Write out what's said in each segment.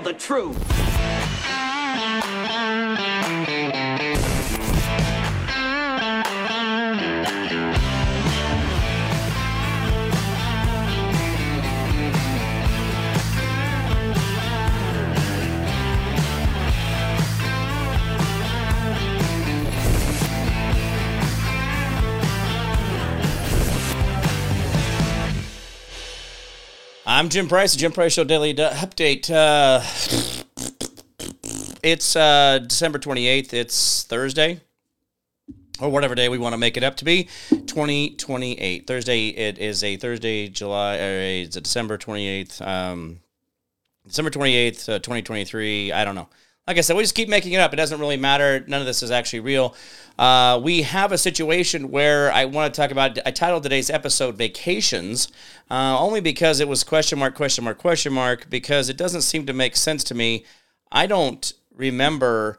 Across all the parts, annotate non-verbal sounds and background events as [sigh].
the truth. I'm Jim Price, the Jim Price Show Daily Update. Uh, it's uh, December 28th. It's Thursday, or whatever day we want to make it up to be. 2028. Thursday, it is a Thursday, July, it's a December 28th. Um, December 28th, uh, 2023. I don't know. Like I said, we just keep making it up. It doesn't really matter. None of this is actually real. Uh, we have a situation where I want to talk about. I titled today's episode "Vacations," uh, only because it was question mark, question mark, question mark. Because it doesn't seem to make sense to me. I don't remember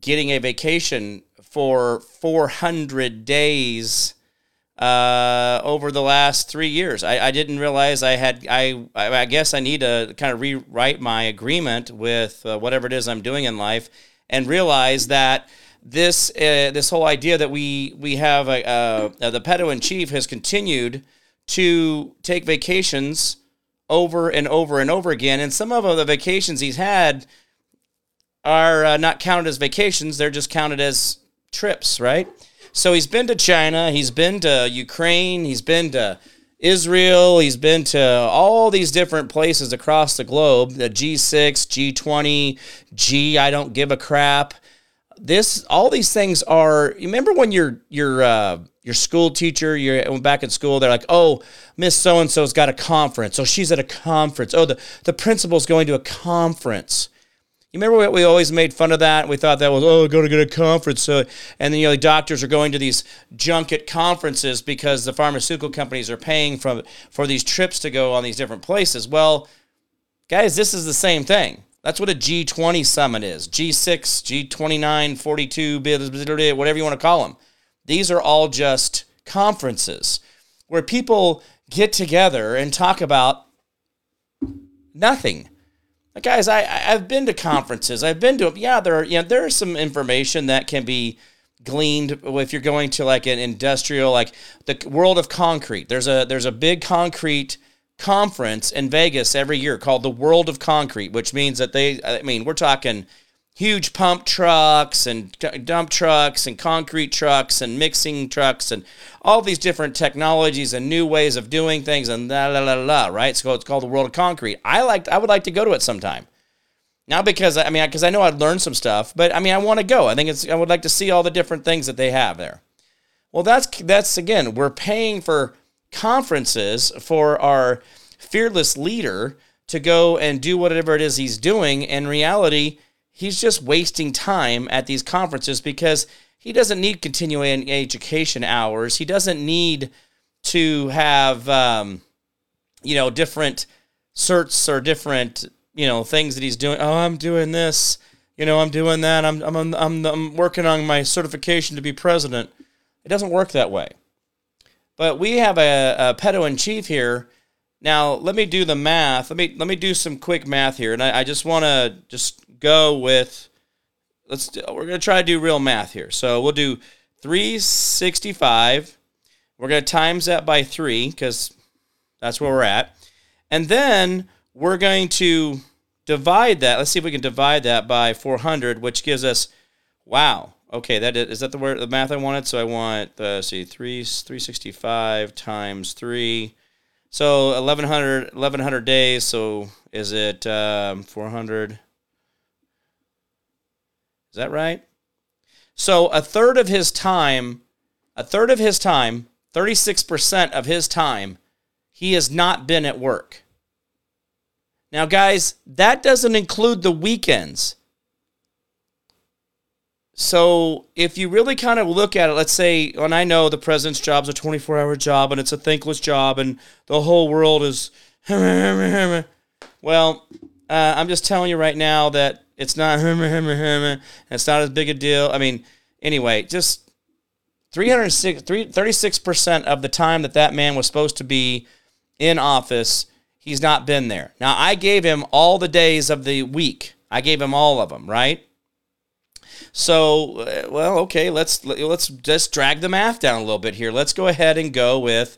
getting a vacation for 400 days uh, over the last three years. I, I didn't realize I had. I I guess I need to kind of rewrite my agreement with uh, whatever it is I'm doing in life, and realize that this uh, this whole idea that we we have a, uh, the pedo in chief has continued to take vacations over and over and over again, and some of the vacations he's had are uh, not counted as vacations; they're just counted as trips, right? So he's been to China, he's been to Ukraine, he's been to Israel, he's been to all these different places across the globe, the G6, G20, G I don't give a crap. This all these things are you remember when your your uh your school teacher, you're back in school, they're like, oh, Miss So and so's got a conference. Oh, she's at a conference. Oh, the, the principal's going to a conference. You remember what we always made fun of that? We thought that was, oh, go to get a conference. Uh, and then, you know, doctors are going to these junket conferences because the pharmaceutical companies are paying for, for these trips to go on these different places. Well, guys, this is the same thing. That's what a G20 summit is G6, G29, 42, whatever you want to call them. These are all just conferences where people get together and talk about nothing guys, I I've been to conferences. I've been to yeah. There are you know there is some information that can be gleaned if you're going to like an industrial like the world of concrete. There's a there's a big concrete conference in Vegas every year called the World of Concrete, which means that they I mean we're talking huge pump trucks and dump trucks and concrete trucks and mixing trucks and all these different technologies and new ways of doing things and la la la la right? So it's called the world of concrete. I like i would like to go to it sometime. Not because i mean because i know i'd learn some stuff but i mean i want to go. I think it's i would like to see all the different things that they have there. Well that's that's again we're paying for conferences for our fearless leader to go and do whatever it is he's doing. In reality he's just wasting time at these conferences because he doesn't need continuing education hours. He doesn't need to have, um, you know, different certs or different, you know, things that he's doing. Oh, I'm doing this. You know, I'm doing that. I'm, I'm, I'm, I'm working on my certification to be president. It doesn't work that way. But we have a, a pedo in chief here. Now, let me do the math. Let me let me do some quick math here, and I, I just want to just go with let's do, we're going to try to do real math here. So we'll do 365. We're going to times that by 3 cuz that's where we're at. And then we're going to divide that. Let's see if we can divide that by 400, which gives us wow. Okay, that is, is that the word the math I wanted? So I want the see 3 365 times 3 so 1100 1100 days, so is it um, 400 is that right? So a third of his time, a third of his time, 36% of his time, he has not been at work. Now, guys, that doesn't include the weekends. So, if you really kind of look at it, let's say, and I know the president's job is a 24 hour job and it's a thankless job and the whole world is. [laughs] Well, uh, I'm just telling you right now that it's not it's not as big a deal. I mean, anyway, just 306 36% of the time that that man was supposed to be in office, he's not been there. Now, I gave him all the days of the week. I gave him all of them, right? So, uh, well, okay, let's let's just drag the math down a little bit here. Let's go ahead and go with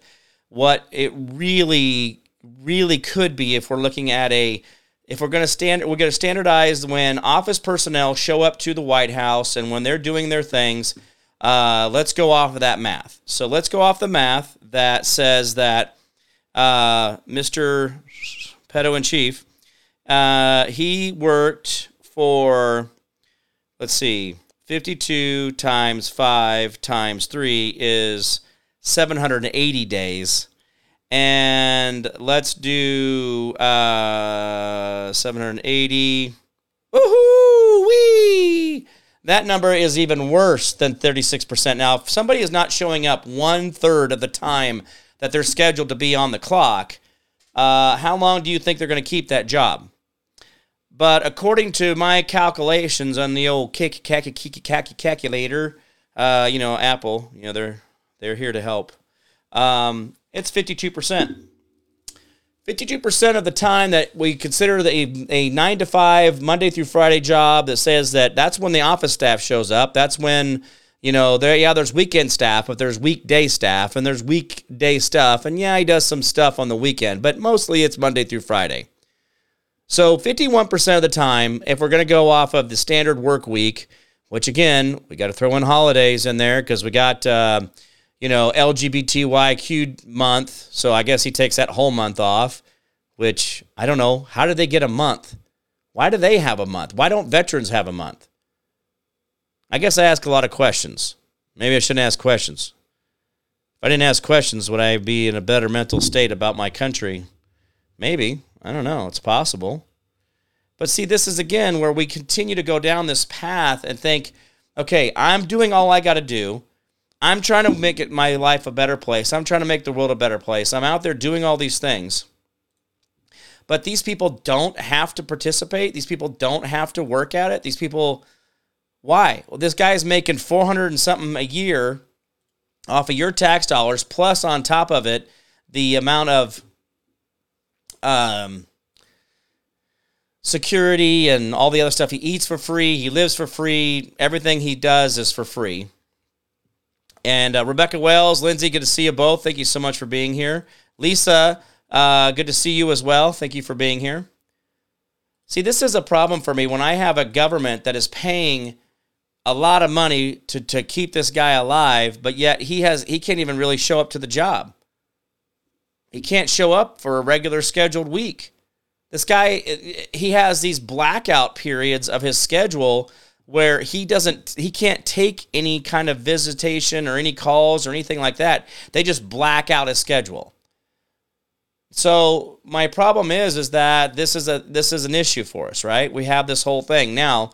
what it really really could be if we're looking at a if we're going to stand we're going to standardize when office personnel show up to the White House and when they're doing their things. Uh, let's go off of that math. So let's go off the math that says that uh, Mr. Pedo in Chief, uh, he worked for, let's see, 52 times 5 times 3 is 780 days. And let's do uh, 780. Woohoo! Wee! That number is even worse than 36%. Now, if somebody is not showing up one third of the time that they're scheduled to be on the clock, uh, how long do you think they're going to keep that job? But according to my calculations on the old kick calculator, uh, you know, Apple, you know, they're they're here to help. Um, it's 52%. 52% of the time that we consider the, a, a 9 to 5 Monday through Friday job that says that that's when the office staff shows up. That's when you know, there, yeah, there's weekend staff, but there's weekday staff and there's weekday stuff. And yeah, he does some stuff on the weekend, but mostly it's Monday through Friday. So 51% of the time, if we're going to go off of the standard work week, which again, we got to throw in holidays in there because we got, uh, you know, LGBTYQ month. So I guess he takes that whole month off, which I don't know. How did they get a month? Why do they have a month? Why don't veterans have a month? I guess I ask a lot of questions. Maybe I shouldn't ask questions. If I didn't ask questions, would I be in a better mental state about my country? Maybe. I don't know. It's possible. But see, this is again where we continue to go down this path and think, okay, I'm doing all I got to do. I'm trying to make it my life a better place. I'm trying to make the world a better place. I'm out there doing all these things. But these people don't have to participate. These people don't have to work at it. These people why? Well, this guy's making 400 and something a year off of your tax dollars, plus on top of it, the amount of um, security and all the other stuff. He eats for free, he lives for free, everything he does is for free. And uh, Rebecca Wells, Lindsay, good to see you both. Thank you so much for being here. Lisa, uh, good to see you as well. Thank you for being here. See, this is a problem for me when I have a government that is paying a lot of money to, to keep this guy alive, but yet he has he can't even really show up to the job. He can't show up for a regular scheduled week. This guy he has these blackout periods of his schedule where he doesn't he can't take any kind of visitation or any calls or anything like that. They just black out his schedule. So my problem is is that this is a this is an issue for us, right? We have this whole thing. Now,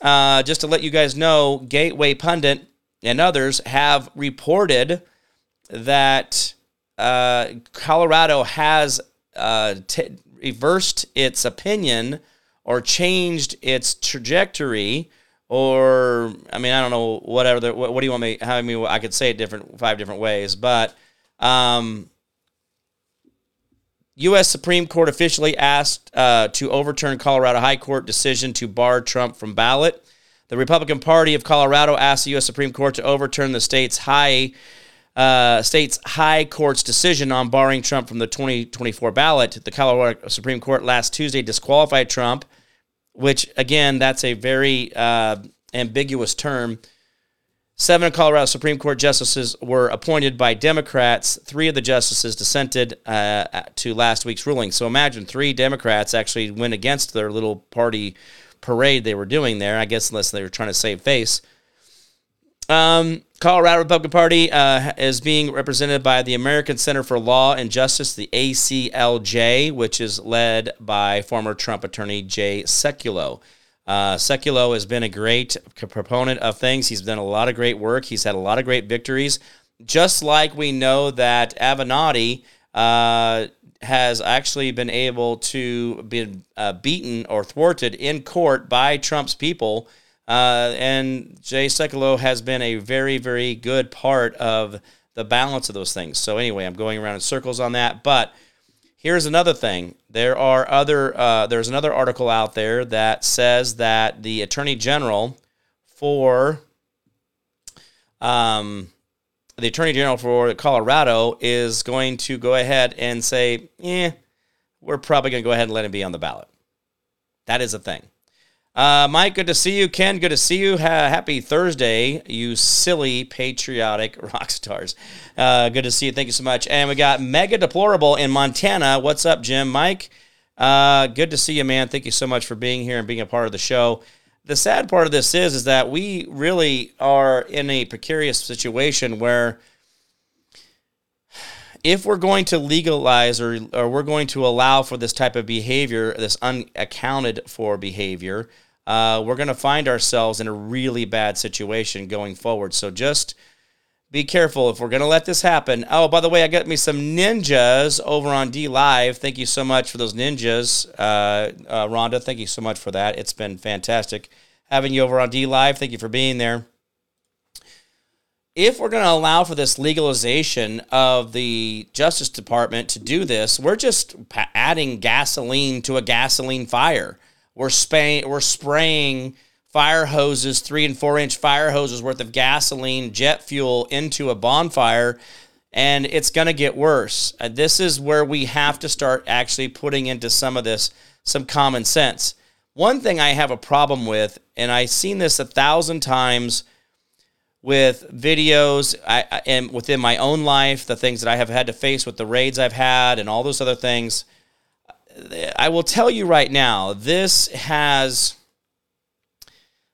uh, just to let you guys know, Gateway Pundit and others have reported that uh, Colorado has uh, t- reversed its opinion or changed its trajectory or I mean I don't know whatever what, what do you want me how I mean I could say it different five different ways but um, U.S. Supreme Court officially asked uh, to overturn Colorado High Court decision to bar Trump from ballot. The Republican Party of Colorado asked the U.S. Supreme Court to overturn the state's high uh, state's high court's decision on barring Trump from the 2024 ballot. The Colorado Supreme Court last Tuesday disqualified Trump, which again, that's a very uh, ambiguous term Seven of Colorado Supreme Court justices were appointed by Democrats. Three of the justices dissented uh, to last week's ruling. So imagine three Democrats actually went against their little party parade they were doing there. I guess unless they were trying to save face. Um, Colorado Republican Party uh, is being represented by the American Center for Law and Justice, the ACLJ, which is led by former Trump attorney Jay Sekulow. Uh, Sekulow has been a great proponent of things. He's done a lot of great work. He's had a lot of great victories. Just like we know that Avenatti uh, has actually been able to be uh, beaten or thwarted in court by Trump's people. Uh, and Jay Sekulow has been a very, very good part of the balance of those things. So, anyway, I'm going around in circles on that. But Here's another thing. There are other. Uh, there's another article out there that says that the attorney general for um, the attorney general for Colorado is going to go ahead and say, "Yeah, we're probably going to go ahead and let him be on the ballot." That is a thing. Uh, Mike, good to see you. Ken, good to see you. Ha- happy Thursday, you silly patriotic [laughs] rock stars. Uh, good to see you. Thank you so much. And we got Mega Deplorable in Montana. What's up, Jim? Mike, uh, good to see you, man. Thank you so much for being here and being a part of the show. The sad part of this is, is that we really are in a precarious situation where if we're going to legalize or, or we're going to allow for this type of behavior, this unaccounted for behavior, uh, we're going to find ourselves in a really bad situation going forward. So just be careful if we're going to let this happen. Oh, by the way, I got me some ninjas over on DLive. Thank you so much for those ninjas, uh, uh, Rhonda. Thank you so much for that. It's been fantastic having you over on DLive. Thank you for being there if we're going to allow for this legalization of the Justice Department to do this, we're just adding gasoline to a gasoline fire. We're, spay- we're spraying fire hoses, three and four inch fire hoses worth of gasoline, jet fuel into a bonfire, and it's going to get worse. Uh, this is where we have to start actually putting into some of this some common sense. One thing I have a problem with, and I've seen this a thousand times with videos I, I, and within my own life, the things that I have had to face with the raids I've had and all those other things. I will tell you right now, this has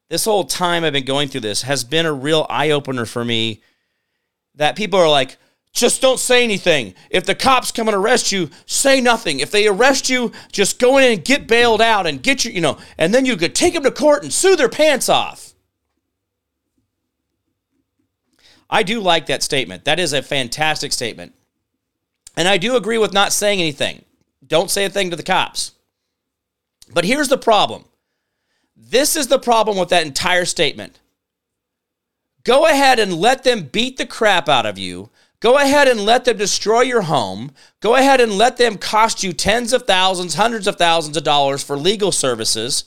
this whole time I've been going through this has been a real eye opener for me that people are like, just don't say anything. If the cops come and arrest you, say nothing. If they arrest you, just go in and get bailed out and get your, you know, and then you could take them to court and sue their pants off. I do like that statement. That is a fantastic statement. And I do agree with not saying anything. Don't say a thing to the cops. But here's the problem this is the problem with that entire statement. Go ahead and let them beat the crap out of you. Go ahead and let them destroy your home. Go ahead and let them cost you tens of thousands, hundreds of thousands of dollars for legal services.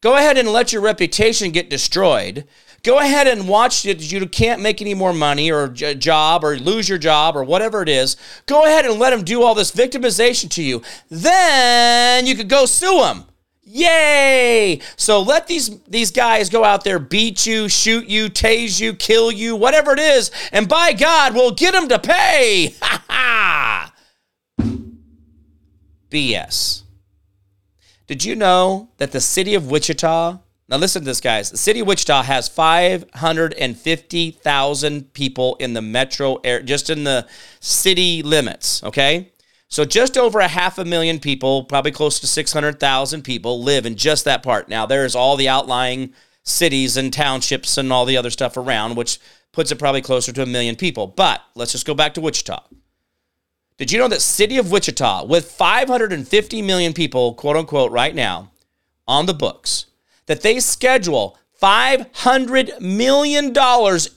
Go ahead and let your reputation get destroyed. Go ahead and watch it. You can't make any more money or a job or lose your job or whatever it is. Go ahead and let them do all this victimization to you. Then you could go sue them. Yay! So let these these guys go out there, beat you, shoot you, tase you, kill you, whatever it is, and by God, we'll get them to pay. Ha ha! BS. Did you know that the city of Wichita now, listen to this, guys. The city of Wichita has 550,000 people in the metro area, just in the city limits, okay? So, just over a half a million people, probably close to 600,000 people, live in just that part. Now, there's all the outlying cities and townships and all the other stuff around, which puts it probably closer to a million people. But let's just go back to Wichita. Did you know that city of Wichita, with 550 million people, quote unquote, right now on the books, that they schedule $500 million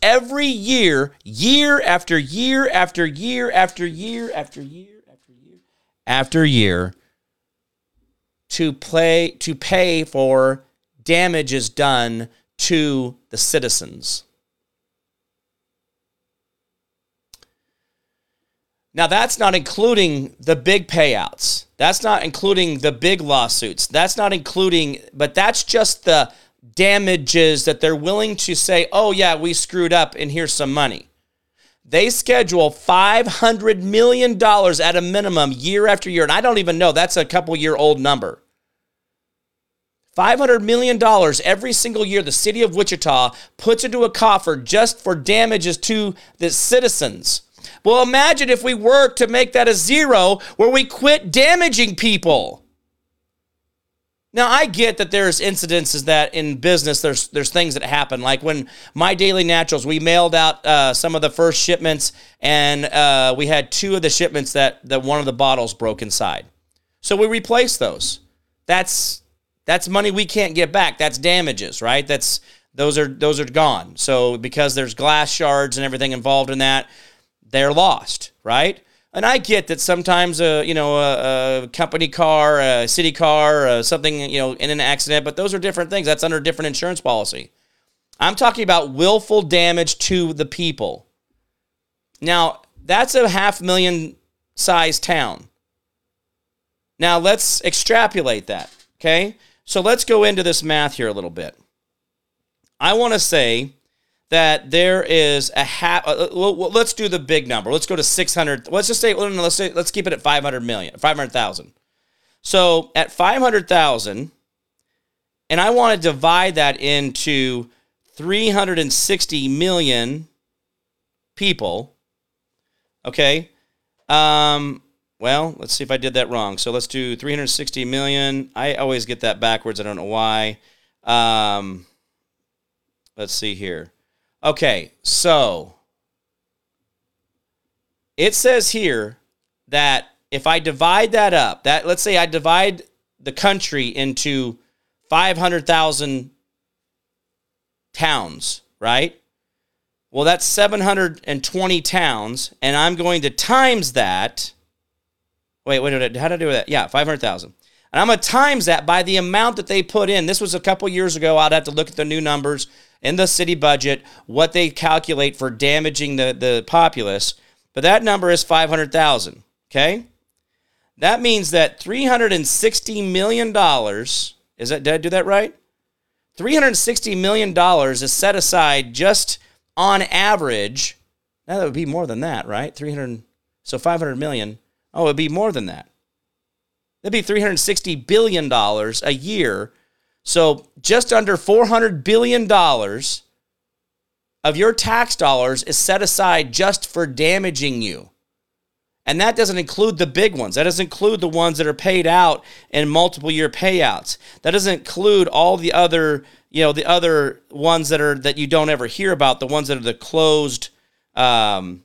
every year, year after year after year after year after year after year after year, to play to pay for damages done to the citizens. Now, that's not including the big payouts. That's not including the big lawsuits. That's not including, but that's just the damages that they're willing to say, oh, yeah, we screwed up and here's some money. They schedule $500 million at a minimum year after year. And I don't even know, that's a couple year old number. $500 million every single year the city of Wichita puts into a coffer just for damages to the citizens. Well, imagine if we work to make that a zero where we quit damaging people. Now I get that there's incidences that in business there's there's things that happen like when my daily naturals we mailed out uh, some of the first shipments and uh, we had two of the shipments that that one of the bottles broke inside, so we replaced those. That's that's money we can't get back. That's damages, right? That's those are those are gone. So because there's glass shards and everything involved in that, they're lost, right? And I get that sometimes a you know a, a company car, a city car, uh, something you know in an accident, but those are different things. That's under different insurance policy. I'm talking about willful damage to the people. Now that's a half million size town. Now let's extrapolate that. Okay, so let's go into this math here a little bit. I want to say that there is a half. Uh, well, let's do the big number. Let's go to 600. Let's just say, let's say, let's keep it at 500 million, 500,000. So at 500,000, and I want to divide that into 360 million people. Okay. Um, well, let's see if I did that wrong. So let's do 360 million. I always get that backwards. I don't know why. Um, let's see here. Okay, so it says here that if I divide that up, that let's say I divide the country into 500,000 towns, right? Well, that's 720 towns, and I'm going to times that. Wait, wait, wait how did I do that? Yeah, 500,000. And I'm going to times that by the amount that they put in. This was a couple years ago. I'd have to look at the new numbers in the city budget what they calculate for damaging the, the populace, but that number is 500,000. Okay? That means that $360 million, is that, did I do that right? $360 million is set aside just on average. Now that would be more than that, right? 300, so 500 million. Oh, it would be more than that. That'd be $360 billion a year so just under $400 billion of your tax dollars is set aside just for damaging you. And that doesn't include the big ones. That doesn't include the ones that are paid out in multiple year payouts. That doesn't include all the other, you know, the other ones that are that you don't ever hear about, the ones that are the closed um,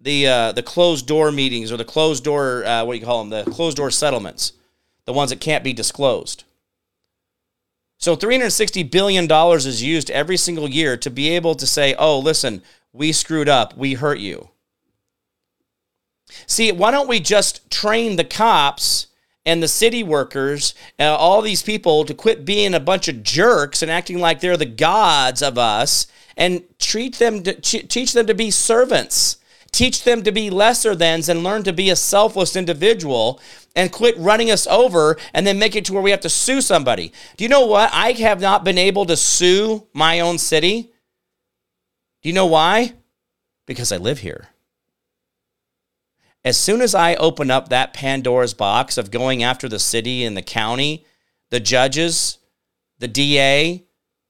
the uh, the closed door meetings or the closed door uh, what do you call them? The closed door settlements. The ones that can't be disclosed. So $360 billion is used every single year to be able to say, oh, listen, we screwed up, we hurt you. See, why don't we just train the cops and the city workers, uh, all these people to quit being a bunch of jerks and acting like they're the gods of us and treat them to, teach them to be servants teach them to be lesser thans and learn to be a selfless individual and quit running us over and then make it to where we have to sue somebody. Do you know what? I have not been able to sue my own city. Do you know why? Because I live here. As soon as I open up that Pandora's box of going after the city and the county, the judges, the DA,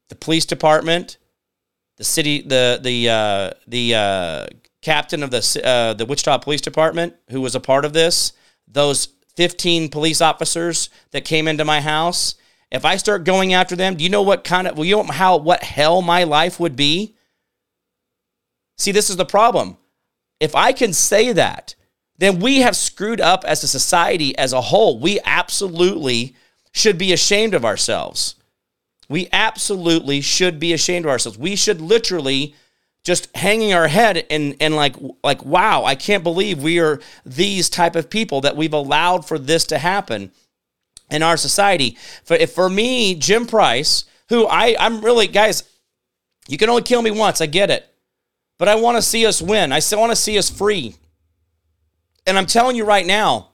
the police department, the city, the the uh, the uh, captain of the uh, the Wichita Police Department who was a part of this, those 15 police officers that came into my house, if I start going after them, do you know what kind of well, you know how what hell my life would be? See, this is the problem. If I can say that, then we have screwed up as a society as a whole. We absolutely should be ashamed of ourselves. We absolutely should be ashamed of ourselves. We should literally just hanging our head and and like like wow i can't believe we are these type of people that we've allowed for this to happen in our society. For if for me jim price who i i'm really guys you can only kill me once i get it. But i want to see us win. I still want to see us free. And i'm telling you right now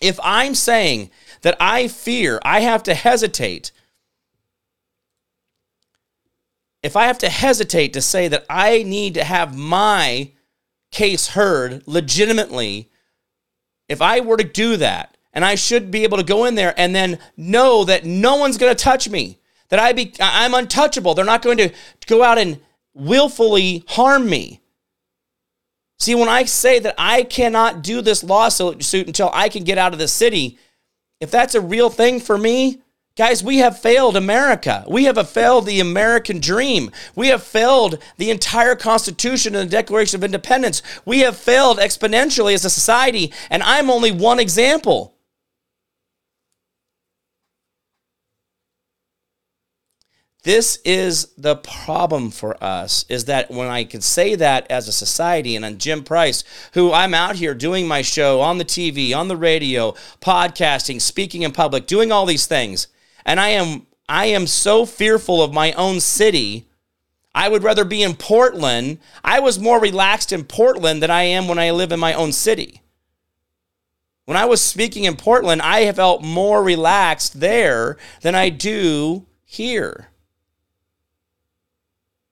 if i'm saying that i fear i have to hesitate if I have to hesitate to say that I need to have my case heard legitimately, if I were to do that, and I should be able to go in there and then know that no one's going to touch me, that I be I'm untouchable. They're not going to go out and willfully harm me. See, when I say that I cannot do this lawsuit until I can get out of the city, if that's a real thing for me, Guys, we have failed America. We have failed the American dream. We have failed the entire Constitution and the Declaration of Independence. We have failed exponentially as a society, and I'm only one example. This is the problem for us is that when I can say that as a society and I'm Jim Price, who I'm out here doing my show on the TV, on the radio, podcasting, speaking in public, doing all these things, and I am I am so fearful of my own city. I would rather be in Portland. I was more relaxed in Portland than I am when I live in my own city. When I was speaking in Portland, I felt more relaxed there than I do here.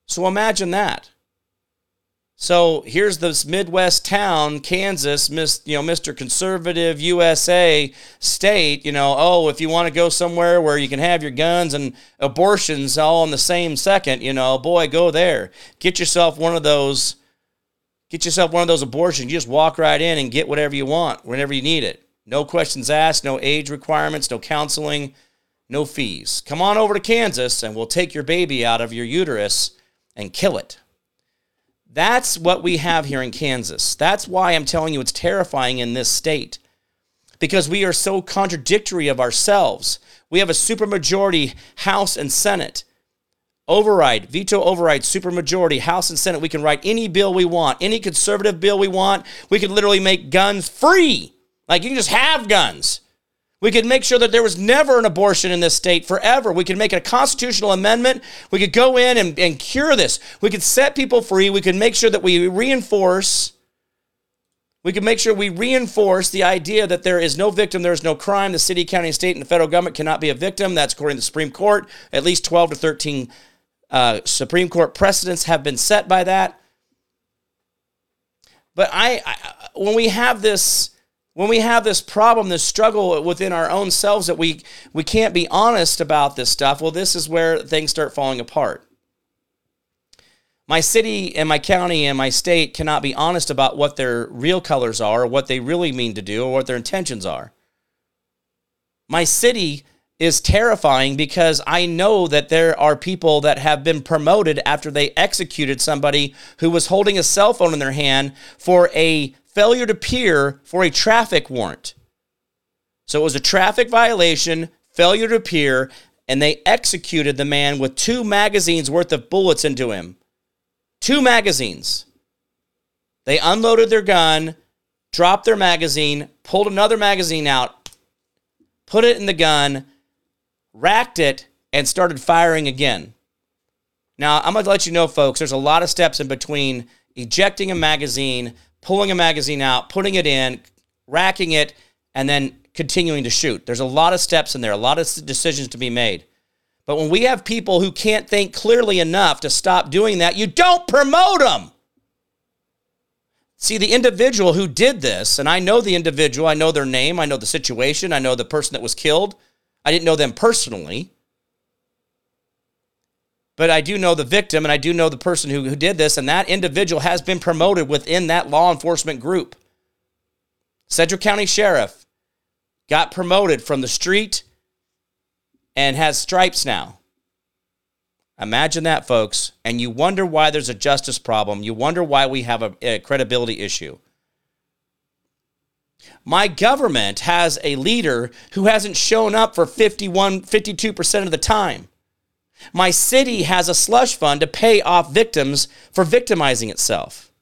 So imagine that. So here's this Midwest town, Kansas, Miss, you know, Mr. Conservative USA state, you know, oh, if you want to go somewhere where you can have your guns and abortions all in the same second, you know, boy, go there. Get yourself one of those get yourself one of those abortions. You just walk right in and get whatever you want whenever you need it. No questions asked, no age requirements, no counseling, no fees. Come on over to Kansas and we'll take your baby out of your uterus and kill it. That's what we have here in Kansas. That's why I'm telling you it's terrifying in this state because we are so contradictory of ourselves. We have a supermajority House and Senate. Override, veto override, supermajority, House and Senate. We can write any bill we want, any conservative bill we want. We can literally make guns free. Like you can just have guns. We could make sure that there was never an abortion in this state forever. We could make it a constitutional amendment. We could go in and, and cure this. We could set people free. We could make sure that we reinforce. We could make sure we reinforce the idea that there is no victim, there is no crime. The city, county, state, and the federal government cannot be a victim. That's according to the Supreme Court. At least 12 to 13 uh, Supreme Court precedents have been set by that. But I, I when we have this when we have this problem, this struggle within our own selves that we we can't be honest about this stuff, well, this is where things start falling apart. My city and my county and my state cannot be honest about what their real colors are, or what they really mean to do, or what their intentions are. My city is terrifying because I know that there are people that have been promoted after they executed somebody who was holding a cell phone in their hand for a failure to appear for a traffic warrant. So it was a traffic violation, failure to appear, and they executed the man with two magazines worth of bullets into him. Two magazines. They unloaded their gun, dropped their magazine, pulled another magazine out, put it in the gun, racked it, and started firing again. Now, I'm going to let you know, folks, there's a lot of steps in between ejecting a magazine pulling a magazine out, putting it in, racking it, and then continuing to shoot. There's a lot of steps in there, a lot of decisions to be made. But when we have people who can't think clearly enough to stop doing that, you don't promote them. See, the individual who did this, and I know the individual, I know their name, I know the situation, I know the person that was killed. I didn't know them personally but I do know the victim and I do know the person who, who did this, and that individual has been promoted within that law enforcement group. Sedgwick County Sheriff got promoted from the street and has stripes now. Imagine that, folks. And you wonder why there's a justice problem. You wonder why we have a, a credibility issue. My government has a leader who hasn't shown up for 51, 52% of the time. My city has a slush fund to pay off victims for victimizing itself.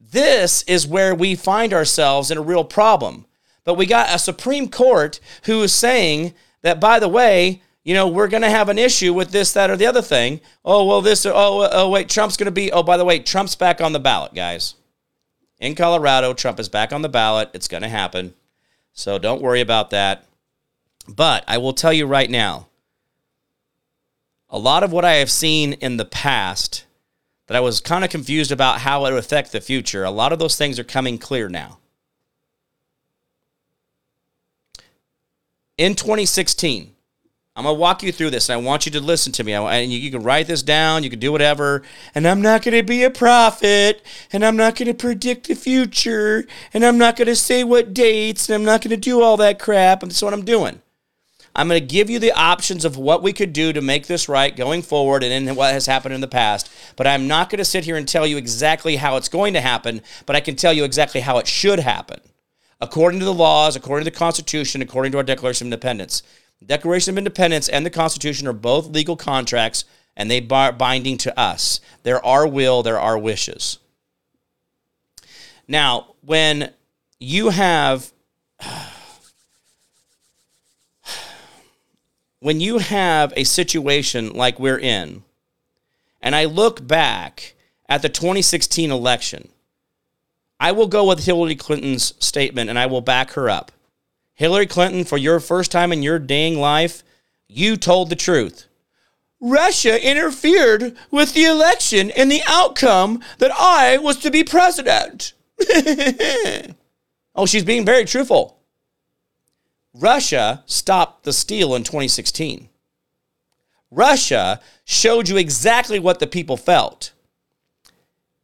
This is where we find ourselves in a real problem. But we got a Supreme Court who is saying that, by the way, you know, we're going to have an issue with this, that, or the other thing. Oh, well, this, oh, oh, oh wait, Trump's going to be, oh, by the way, Trump's back on the ballot, guys. In Colorado, Trump is back on the ballot. It's going to happen. So don't worry about that. But I will tell you right now a lot of what I have seen in the past that I was kind of confused about how it would affect the future, a lot of those things are coming clear now. In 2016, I'm going to walk you through this and I want you to listen to me. And you, you can write this down, you can do whatever. And I'm not going to be a prophet and I'm not going to predict the future and I'm not going to say what dates and I'm not going to do all that crap. And that's what I'm doing. I'm going to give you the options of what we could do to make this right going forward and in what has happened in the past. But I'm not going to sit here and tell you exactly how it's going to happen, but I can tell you exactly how it should happen. According to the laws, according to the Constitution, according to our Declaration of Independence. Declaration of Independence and the Constitution are both legal contracts and they are binding to us. They're our will, they're our wishes. Now, when you have [sighs] when you have a situation like we're in, and I look back at the 2016 election, I will go with Hillary Clinton's statement and I will back her up. Hillary Clinton, for your first time in your dang life, you told the truth. Russia interfered with the election and the outcome that I was to be president. [laughs] oh, she's being very truthful. Russia stopped the steal in 2016. Russia showed you exactly what the people felt.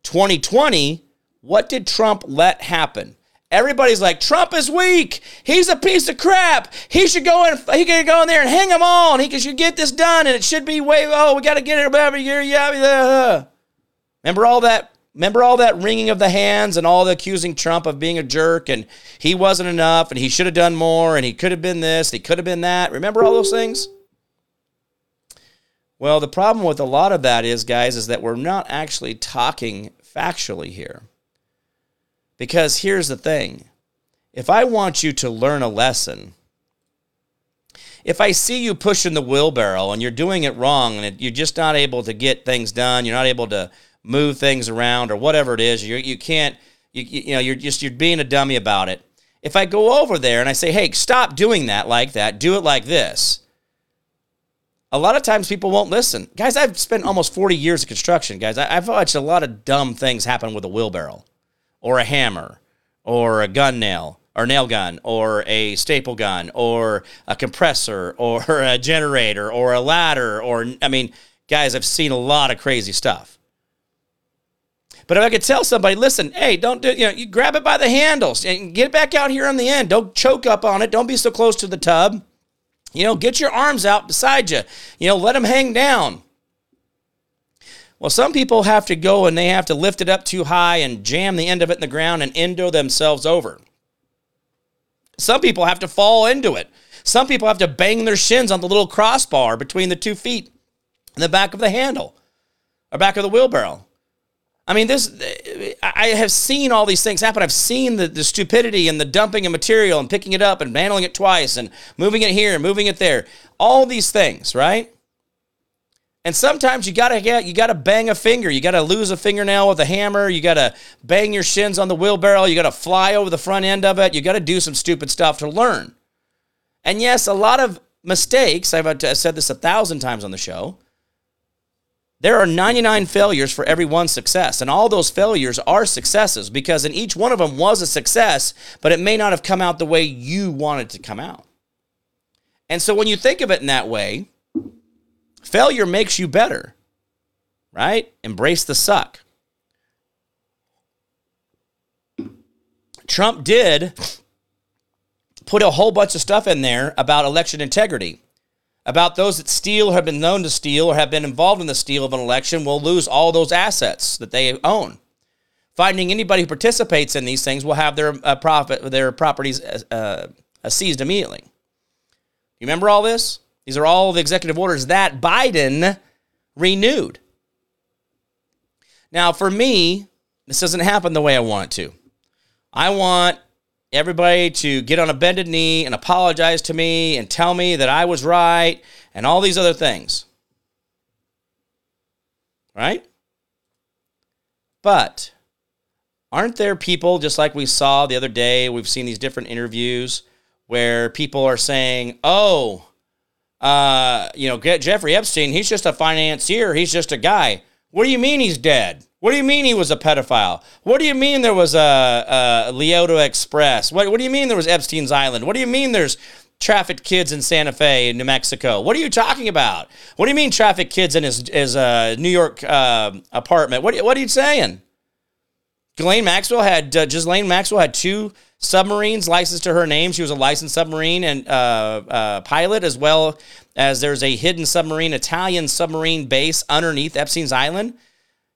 2020, what did Trump let happen? Everybody's like, Trump is weak. He's a piece of crap. He should go in. He could go in there and hang them all, and he should get this done. And it should be way. Oh, we got to get it. Whatever. Yeah, yeah. Remember all that Remember all that wringing of the hands and all the accusing Trump of being a jerk and he wasn't enough and he should have done more and he could have been this, he could have been that. Remember all those things? Well, the problem with a lot of that is, guys, is that we're not actually talking factually here. Because here's the thing if I want you to learn a lesson, if I see you pushing the wheelbarrow and you're doing it wrong and you're just not able to get things done, you're not able to move things around or whatever it is. You you can't you, you know you're just you're being a dummy about it. If I go over there and I say, "Hey, stop doing that like that. Do it like this." A lot of times people won't listen. Guys, I've spent almost 40 years of construction, guys. I, have watched a lot of dumb things happen with a wheelbarrow or a hammer or a gun nail or nail gun or a staple gun or a compressor or [laughs] a generator or a ladder or I mean, guys, I've seen a lot of crazy stuff. But if I could tell somebody, listen, hey, don't do, you know, you grab it by the handles and get it back out here on the end. Don't choke up on it. Don't be so close to the tub. You know, get your arms out beside you. You know, let them hang down. Well, some people have to go and they have to lift it up too high and jam the end of it in the ground and endo themselves over. Some people have to fall into it. Some people have to bang their shins on the little crossbar between the two feet in the back of the handle or back of the wheelbarrow. I mean, this I have seen all these things happen. I've seen the, the stupidity and the dumping of material and picking it up and handling it twice and moving it here and moving it there. All these things, right? And sometimes you gotta get you gotta bang a finger. You gotta lose a fingernail with a hammer. You gotta bang your shins on the wheelbarrow. You gotta fly over the front end of it. You gotta do some stupid stuff to learn. And yes, a lot of mistakes. I've said this a thousand times on the show. There are 99 failures for every one success, and all those failures are successes because in each one of them was a success, but it may not have come out the way you wanted to come out. And so when you think of it in that way, failure makes you better, right? Embrace the suck. Trump did put a whole bunch of stuff in there about election integrity about those that steal have been known to steal or have been involved in the steal of an election will lose all those assets that they own. Finding anybody who participates in these things will have their uh, profit, their properties uh, uh, seized immediately. You remember all this? These are all the executive orders that Biden renewed. Now, for me, this doesn't happen the way I want it to. I want everybody to get on a bended knee and apologize to me and tell me that I was right and all these other things. Right? But aren't there people, just like we saw the other day, we've seen these different interviews where people are saying, oh, uh, you know, Jeffrey Epstein, he's just a financier, he's just a guy. What do you mean he's dead? What do you mean he was a pedophile? What do you mean there was a, a Lolita Express? What, what do you mean there was Epstein's Island? What do you mean there's trafficked kids in Santa Fe, New Mexico? What are you talking about? What do you mean trafficked kids in his, his uh, New York uh, apartment? What, what are you saying? Ghislaine Maxwell had uh, Ghislaine Maxwell had two submarines licensed to her name. She was a licensed submarine and uh, uh, pilot, as well as there's a hidden submarine, Italian submarine base underneath Epstein's Island.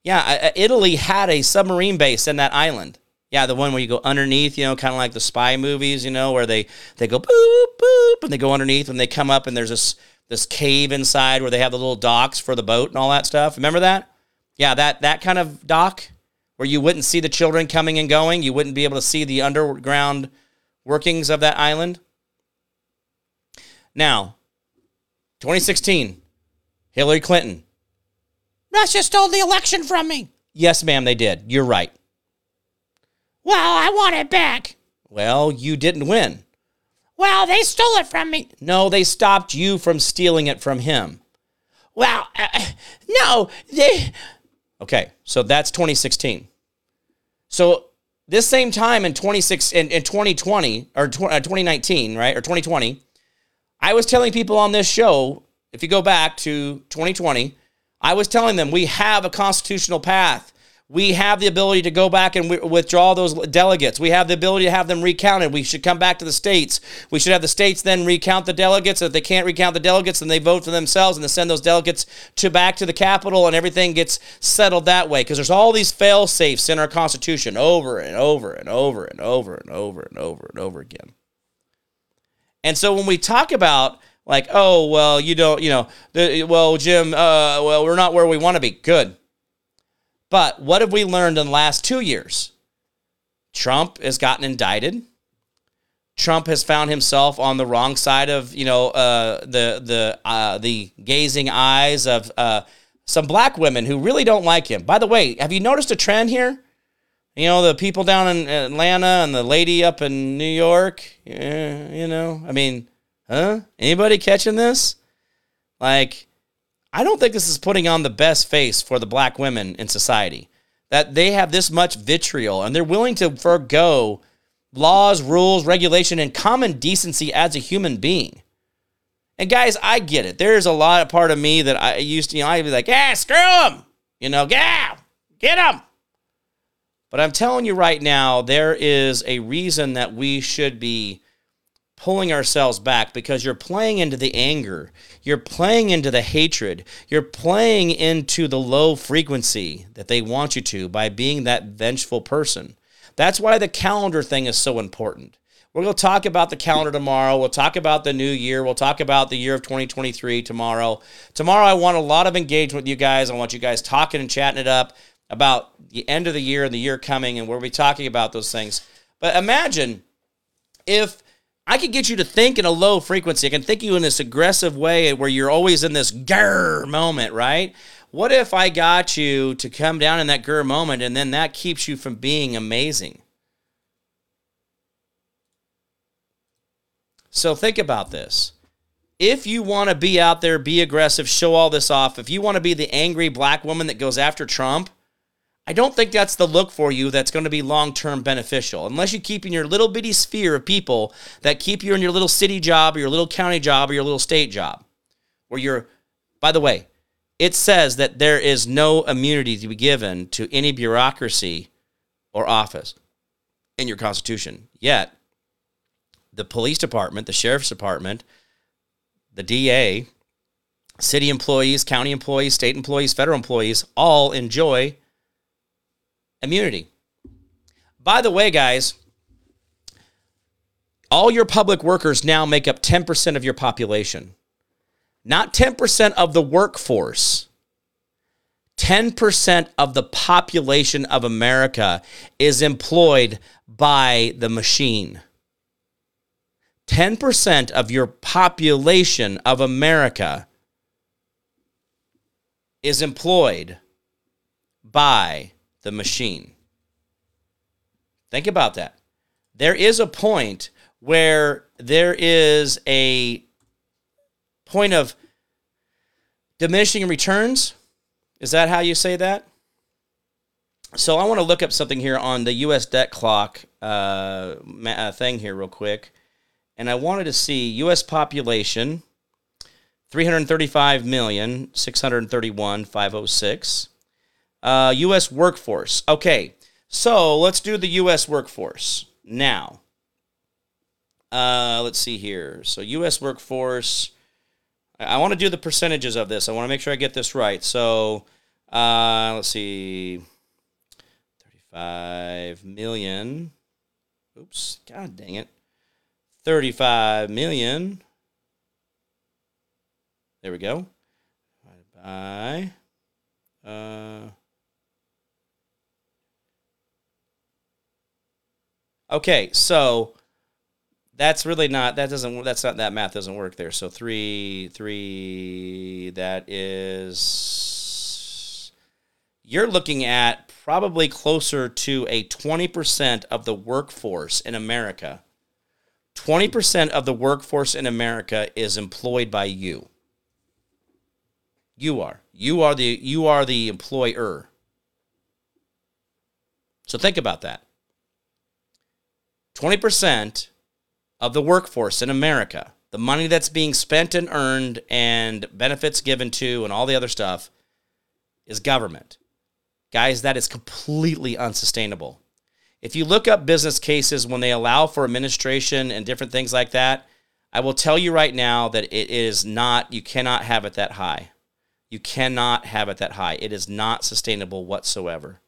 Yeah, Italy had a submarine base in that island. Yeah, the one where you go underneath, you know, kind of like the spy movies, you know, where they they go boop boop and they go underneath and they come up and there's this this cave inside where they have the little docks for the boat and all that stuff. Remember that? Yeah, that that kind of dock where you wouldn't see the children coming and going, you wouldn't be able to see the underground workings of that island. Now, 2016, Hillary Clinton. Russia stole the election from me. Yes, ma'am, they did. You're right. Well, I want it back. Well, you didn't win. Well, they stole it from me. No, they stopped you from stealing it from him. Well, uh, no, they. Okay, so that's 2016. So this same time in 26 in, in 2020 or tw- uh, 2019, right, or 2020, I was telling people on this show. If you go back to 2020, I was telling them we have a constitutional path. We have the ability to go back and withdraw those delegates. We have the ability to have them recounted. We should come back to the states. We should have the states then recount the delegates. If they can't recount the delegates, then they vote for themselves and they send those delegates to back to the Capitol, and everything gets settled that way. Because there's all these fail safes in our Constitution over and over and over and over and over and over and over again. And so when we talk about like, oh well, you don't, you know, the, well, Jim, uh, well, we're not where we want to be. Good. But what have we learned in the last two years? Trump has gotten indicted. Trump has found himself on the wrong side of you know uh, the the uh, the gazing eyes of uh, some black women who really don't like him. By the way, have you noticed a trend here? You know the people down in Atlanta and the lady up in New York. Yeah, you know, I mean, huh? Anybody catching this? Like, I don't think this is putting on the best face for the black women in society. That they have this much vitriol and they're willing to forego laws, rules, regulation, and common decency as a human being. And guys, I get it. There's a lot of part of me that I used to, you know, I'd be like, yeah, screw them. You know, yeah, get them. But I'm telling you right now, there is a reason that we should be pulling ourselves back because you're playing into the anger, you're playing into the hatred, you're playing into the low frequency that they want you to by being that vengeful person. That's why the calendar thing is so important. We're going to talk about the calendar tomorrow. We'll talk about the new year. We'll talk about the year of 2023 tomorrow. Tomorrow, I want a lot of engagement with you guys. I want you guys talking and chatting it up about the end of the year and the year coming, and we'll be talking about those things. But imagine if I could get you to think in a low frequency. I can think you in this aggressive way where you're always in this grr moment, right? What if I got you to come down in that grr moment and then that keeps you from being amazing? So think about this. If you want to be out there, be aggressive, show all this off, if you want to be the angry black woman that goes after Trump, I don't think that's the look for you that's going to be long term beneficial. Unless you keep in your little bitty sphere of people that keep you in your little city job or your little county job or your little state job. Where you're, by the way, it says that there is no immunity to be given to any bureaucracy or office in your Constitution. Yet, the police department, the sheriff's department, the DA, city employees, county employees, state employees, federal employees all enjoy immunity. By the way, guys, all your public workers now make up 10% of your population. Not 10% of the workforce. 10% of the population of America is employed by the machine. 10% of your population of America is employed by the machine. Think about that. There is a point where there is a point of diminishing returns. Is that how you say that? So I want to look up something here on the U.S. debt clock uh, uh, thing here real quick, and I wanted to see U.S. population, three hundred thirty-five million six hundred thirty-one five hundred six. Uh, U.S. workforce. Okay, so let's do the U.S. workforce now. Uh, let's see here. So U.S. workforce. I, I want to do the percentages of this. I want to make sure I get this right. So uh, let's see. 35 million. Oops, god dang it. 35 million. There we go. Divided by uh Okay, so that's really not that doesn't that's not that math doesn't work there. So three three that is you're looking at probably closer to a 20% of the workforce in America. 20% of the workforce in America is employed by you. You are. You are the you are the employer. So think about that. 20% of the workforce in America, the money that's being spent and earned and benefits given to and all the other stuff is government. Guys, that is completely unsustainable. If you look up business cases when they allow for administration and different things like that, I will tell you right now that it is not, you cannot have it that high. You cannot have it that high. It is not sustainable whatsoever.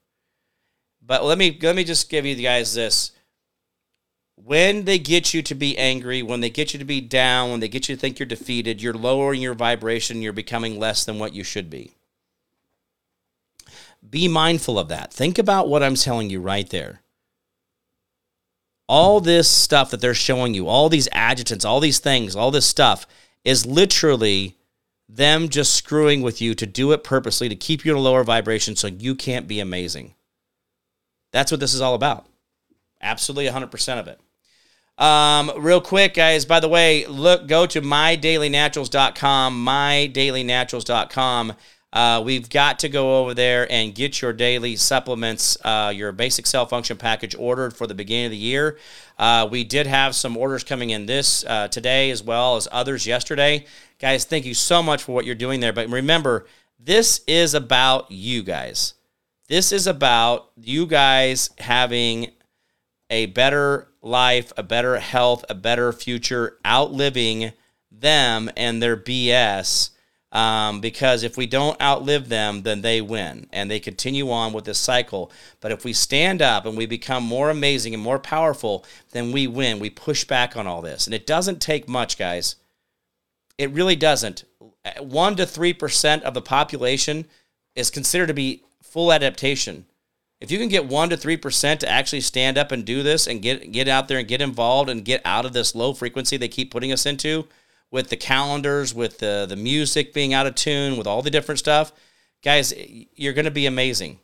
But let me let me just give you guys this when they get you to be angry, when they get you to be down, when they get you to think you're defeated, you're lowering your vibration, you're becoming less than what you should be. Be mindful of that. Think about what I'm telling you right there. All this stuff that they're showing you, all these adjutants, all these things, all this stuff is literally them just screwing with you to do it purposely to keep you in a lower vibration so you can't be amazing. That's what this is all about. Absolutely 100% of it. Um, real quick, guys, by the way, look, go to mydailynaturals.com, mydailynaturals.com. Uh, we've got to go over there and get your daily supplements, uh, your basic cell function package ordered for the beginning of the year. Uh, we did have some orders coming in this uh, today as well as others yesterday. Guys, thank you so much for what you're doing there. But remember, this is about you guys. This is about you guys having a better life, a better health, a better future, outliving them and their BS. Um, because if we don't outlive them, then they win and they continue on with this cycle. But if we stand up and we become more amazing and more powerful, then we win. We push back on all this. And it doesn't take much, guys. It really doesn't. 1% to 3% of the population is considered to be full adaptation. If you can get one to three percent to actually stand up and do this and get get out there and get involved and get out of this low frequency they keep putting us into, with the calendars, with the the music being out of tune, with all the different stuff, guys, you're going to be amazing.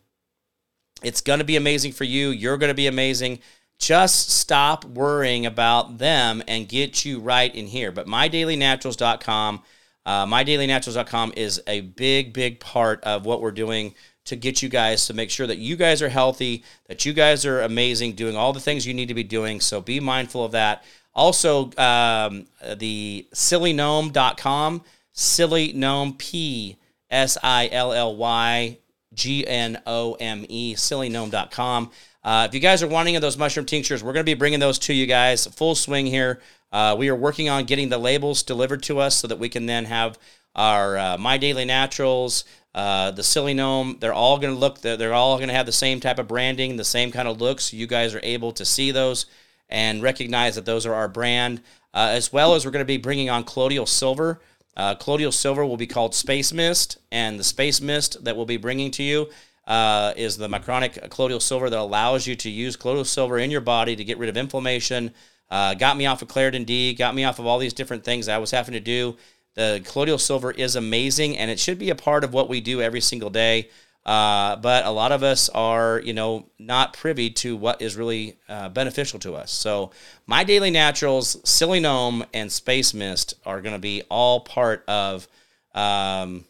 It's going to be amazing for you. You're going to be amazing. Just stop worrying about them and get you right in here. But mydailynaturals.com, uh, mydailynaturals.com is a big, big part of what we're doing to get you guys to make sure that you guys are healthy, that you guys are amazing, doing all the things you need to be doing. So be mindful of that. Also, um, the psillygnome.com, silly gnome, P S I L L Y G N O M E, psillygnome.com. Uh, if you guys are wanting those mushroom tinctures, we're going to be bringing those to you guys full swing here. Uh, we are working on getting the labels delivered to us so that we can then have our uh, My Daily Naturals, uh, the Silly Gnome, they're all going to look, they're, they're all going to have the same type of branding, the same kind of looks. You guys are able to see those and recognize that those are our brand. Uh, as well as we're going to be bringing on Colloidal Silver. Uh, Silver will be called Space Mist, and the Space Mist that we'll be bringing to you uh, is the Micronic Colloidal Silver that allows you to use Colloidal Silver in your body to get rid of inflammation. Uh, got me off of Claritin D, got me off of all these different things I was having to do the colloidal silver is amazing, and it should be a part of what we do every single day. Uh, but a lot of us are, you know, not privy to what is really uh, beneficial to us. So, my daily naturals, silly gnome, and space mist are going to be all part of um,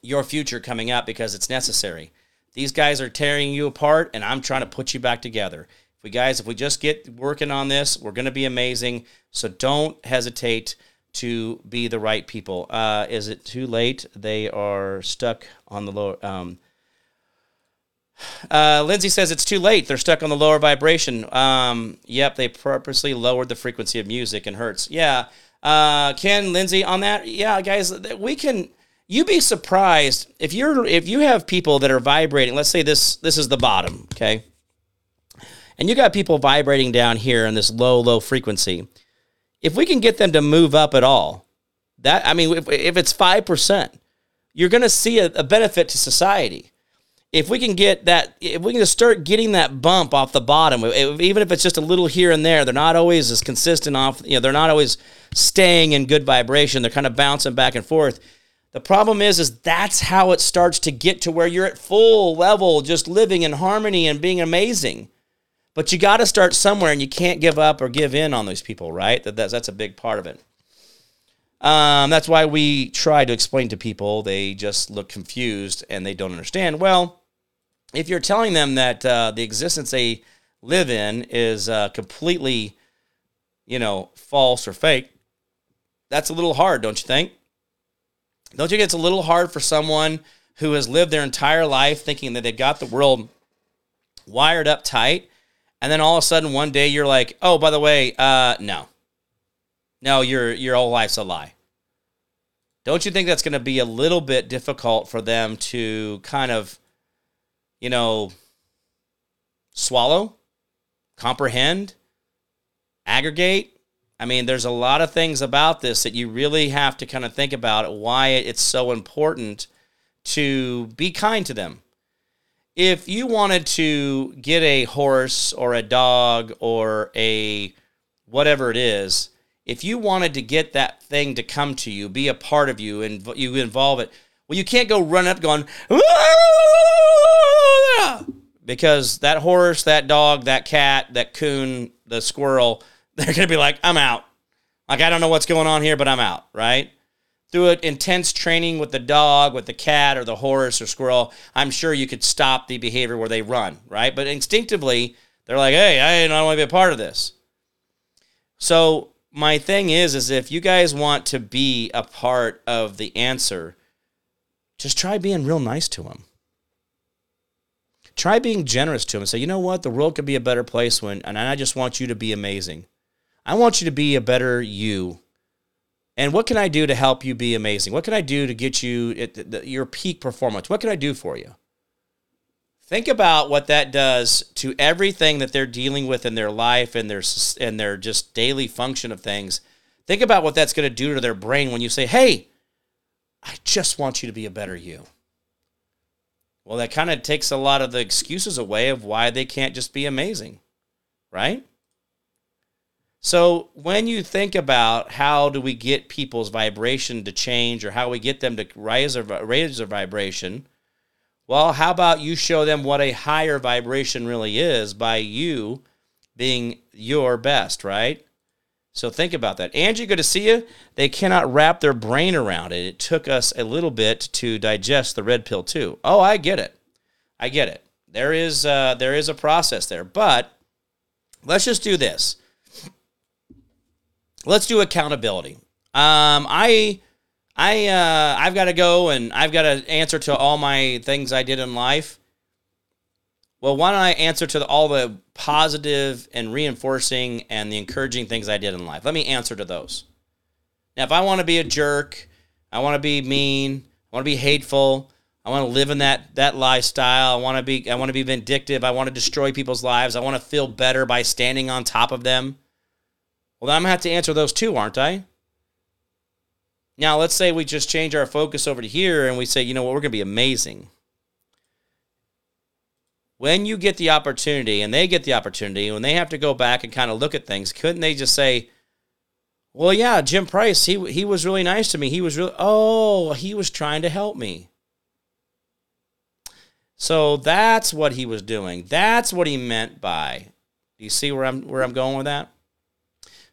your future coming up because it's necessary. These guys are tearing you apart, and I'm trying to put you back together. If we guys, if we just get working on this, we're going to be amazing. So don't hesitate to be the right people. Uh, is it too late? They are stuck on the lower. Um, uh, Lindsay says it's too late. They're stuck on the lower vibration. Um, yep, they purposely lowered the frequency of music and hertz. Yeah. Uh, Ken, Lindsay, on that. Yeah, guys, we can. You'd be surprised if you're if you have people that are vibrating. Let's say this this is the bottom. Okay, and you got people vibrating down here in this low, low frequency. If we can get them to move up at all, that I mean, if, if it's five percent, you're going to see a, a benefit to society if we can get that, if we can just start getting that bump off the bottom, even if it's just a little here and there, they're not always as consistent off, you know, they're not always staying in good vibration. They're kind of bouncing back and forth. The problem is, is that's how it starts to get to where you're at full level, just living in harmony and being amazing. But you got to start somewhere, and you can't give up or give in on those people, right? That, that's, that's a big part of it. Um, that's why we try to explain to people. They just look confused and they don't understand. Well, if you're telling them that uh, the existence they live in is uh, completely, you know, false or fake, that's a little hard, don't you think? Don't you think it's a little hard for someone who has lived their entire life thinking that they've got the world wired up tight, and then all of a sudden one day you're like, oh, by the way, uh, no, no, your your whole life's a lie. Don't you think that's going to be a little bit difficult for them to kind of you know, swallow, comprehend, aggregate. I mean, there's a lot of things about this that you really have to kind of think about why it's so important to be kind to them. If you wanted to get a horse or a dog or a whatever it is, if you wanted to get that thing to come to you, be a part of you, and you involve it, well, you can't go run up going, ah! because that horse, that dog, that cat, that coon, the squirrel, [laughs] they're going to be like, I'm out. Like, I don't know what's going on here, but I'm out, right? Through an intense training with the dog, with the cat, or the horse or squirrel, I'm sure you could stop the behavior where they run, right? But instinctively, they're like, hey, I don't want to be a part of this. So, my thing is, is if you guys want to be a part of the answer, just try being real nice to them. Try being generous to them say, you know what, the world could be a better place when, and I just want you to be amazing. I want you to be a better you. And what can I do to help you be amazing? What can I do to get you at your peak performance? What can I do for you? Think about what that does to everything that they're dealing with in their life and their and their just daily function of things. Think about what that's going to do to their brain when you say, "Hey, I just want you to be a better you." Well, that kind of takes a lot of the excuses away of why they can't just be amazing, right? So when you think about how do we get people's vibration to change or how we get them to raise their, raise their vibration, well, how about you show them what a higher vibration really is by you being your best, right? So think about that. Angie, good to see you. They cannot wrap their brain around it. It took us a little bit to digest the red pill too. Oh, I get it. I get it. There is uh, there is a process there, but let's just do this. Let's do accountability. Um, I I uh, I've got to go and I've got to answer to all my things I did in life. Well, why don't I answer to the, all the positive and reinforcing and the encouraging things I did in life? Let me answer to those. Now, if I want to be a jerk, I want to be mean, I want to be hateful, I want to live in that that lifestyle. I want to be I want to be vindictive. I want to destroy people's lives. I want to feel better by standing on top of them. Well, then I'm going to have to answer those too, aren't I? Now, let's say we just change our focus over to here and we say, you know what, we're going to be amazing when you get the opportunity and they get the opportunity, when they have to go back and kind of look at things, couldn't they just say, well, yeah, Jim Price, he, he was really nice to me. He was really, oh, he was trying to help me. So that's what he was doing. That's what he meant by. Do you see where I'm where I'm going with that?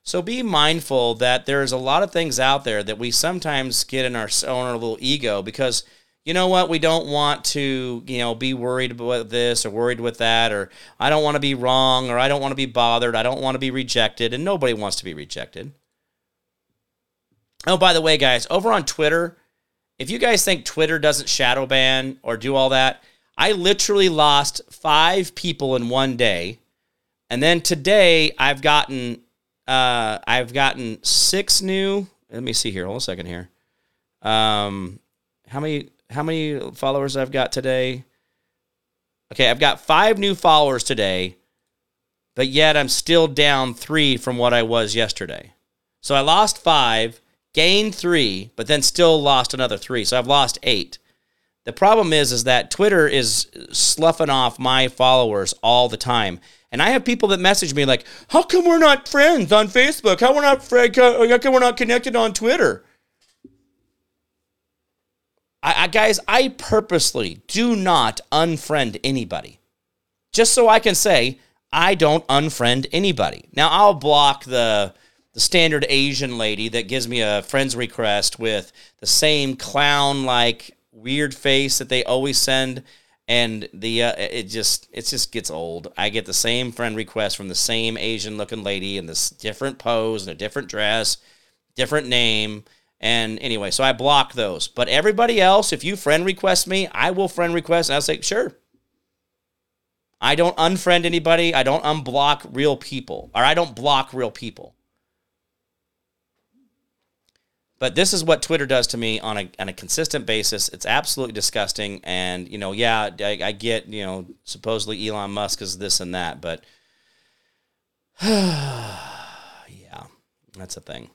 So be mindful that there's a lot of things out there that we sometimes get in our own our little ego because – you know what, we don't want to, you know, be worried about this or worried with that, or I don't want to be wrong, or I don't want to be bothered, I don't want to be rejected, and nobody wants to be rejected. Oh, by the way, guys, over on Twitter, if you guys think Twitter doesn't shadow ban or do all that, I literally lost five people in one day. And then today I've gotten uh, I've gotten six new. Let me see here. Hold a second here. Um, how many? how many followers I've got today? Okay, I've got five new followers today. but yet I'm still down three from what I was yesterday. So I lost five, gained three, but then still lost another three. So I've lost eight. The problem is, is that Twitter is sloughing off my followers all the time. And I have people that message me like, "How come we're not friends on Facebook? How we're not? How come we're not connected on Twitter?" I, I, guys, I purposely do not unfriend anybody, just so I can say I don't unfriend anybody. Now I'll block the the standard Asian lady that gives me a friend's request with the same clown like weird face that they always send and the uh, it just it just gets old. I get the same friend request from the same Asian looking lady in this different pose and a different dress, different name. And anyway, so I block those. But everybody else, if you friend request me, I will friend request and I'll say, sure. I don't unfriend anybody. I don't unblock real people, or I don't block real people. But this is what Twitter does to me on a on a consistent basis. It's absolutely disgusting. And you know, yeah, I, I get you know supposedly Elon Musk is this and that, but [sighs] yeah, that's a thing.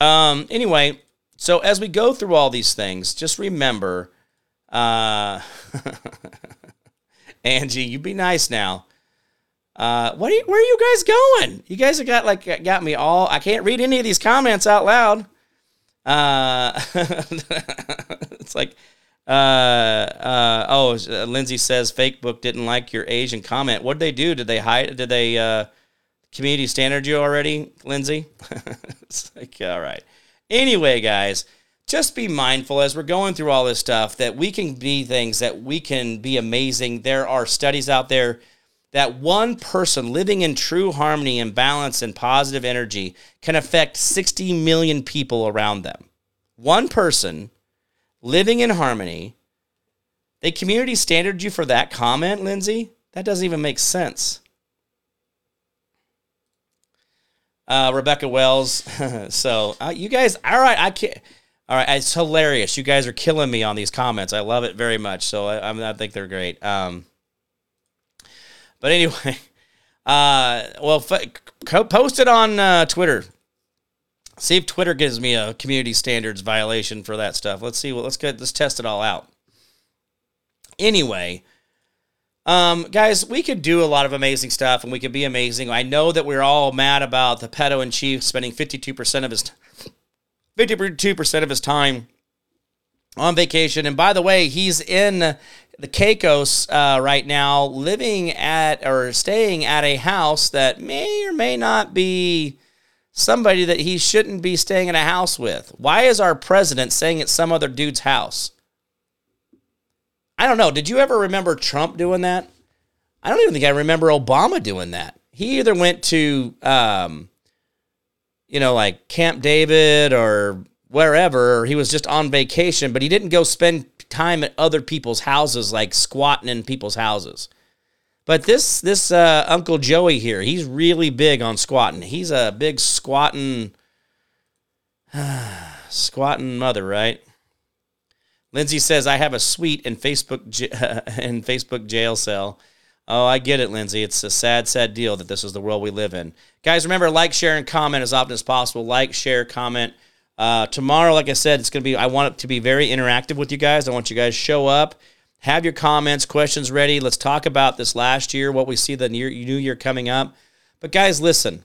Um. Anyway, so as we go through all these things, just remember, uh, [laughs] Angie, you be nice now. Uh, what are you, where are you guys going? You guys have got like got me all. I can't read any of these comments out loud. Uh, [laughs] it's like, uh, uh, oh, uh, Lindsay says fake book didn't like your Asian comment. What did they do? Did they hide? Did they uh, community standard you already, Lindsay? [laughs] it's like, all right. Anyway, guys, just be mindful as we're going through all this stuff that we can be things that we can be amazing. There are studies out there that one person living in true harmony and balance and positive energy can affect 60 million people around them. One person living in harmony, they community standard you for that comment, Lindsay? That doesn't even make sense. Uh, Rebecca Wells. [laughs] so uh, you guys, all right, I can't. All right, it's hilarious. You guys are killing me on these comments. I love it very much. So I, I think they're great. Um, but anyway, [laughs] uh, well, f- post it on uh, Twitter. See if Twitter gives me a community standards violation for that stuff. Let's see. Well, let's get let's test it all out. Anyway, um, guys, we could do a lot of amazing stuff, and we could be amazing. I know that we're all mad about the pedo in chief spending fifty two percent of his fifty two percent of his time on vacation. And by the way, he's in the Caicos uh, right now, living at or staying at a house that may or may not be somebody that he shouldn't be staying in a house with. Why is our president saying it's some other dude's house? I don't know. Did you ever remember Trump doing that? I don't even think I remember Obama doing that. He either went to, um, you know, like Camp David or wherever, he was just on vacation, but he didn't go spend time at other people's houses, like squatting in people's houses. But this this uh, Uncle Joey here, he's really big on squatting. He's a big squatting [sighs] squatting mother, right? Lindsay says I have a suite in Facebook [laughs] in Facebook jail cell. Oh, I get it, Lindsay. It's a sad, sad deal that this is the world we live in. Guys, remember like, share, and comment as often as possible. Like, share, comment. Uh, tomorrow, like I said, it's going to be, I want it to be very interactive with you guys. I want you guys show up, have your comments, questions ready. Let's talk about this last year, what we see the new year coming up. But guys, listen,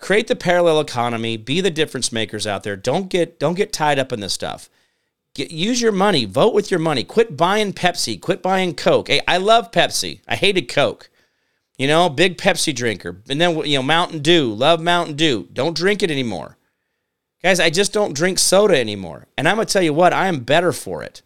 create the parallel economy, be the difference makers out there. Don't get, don't get tied up in this stuff. Get, use your money, vote with your money. Quit buying Pepsi, quit buying Coke. Hey, I love Pepsi. I hated Coke. You know, big Pepsi drinker. And then, you know, Mountain Dew, love Mountain Dew. Don't drink it anymore. Guys, I just don't drink soda anymore. And I'm going to tell you what, I am better for it.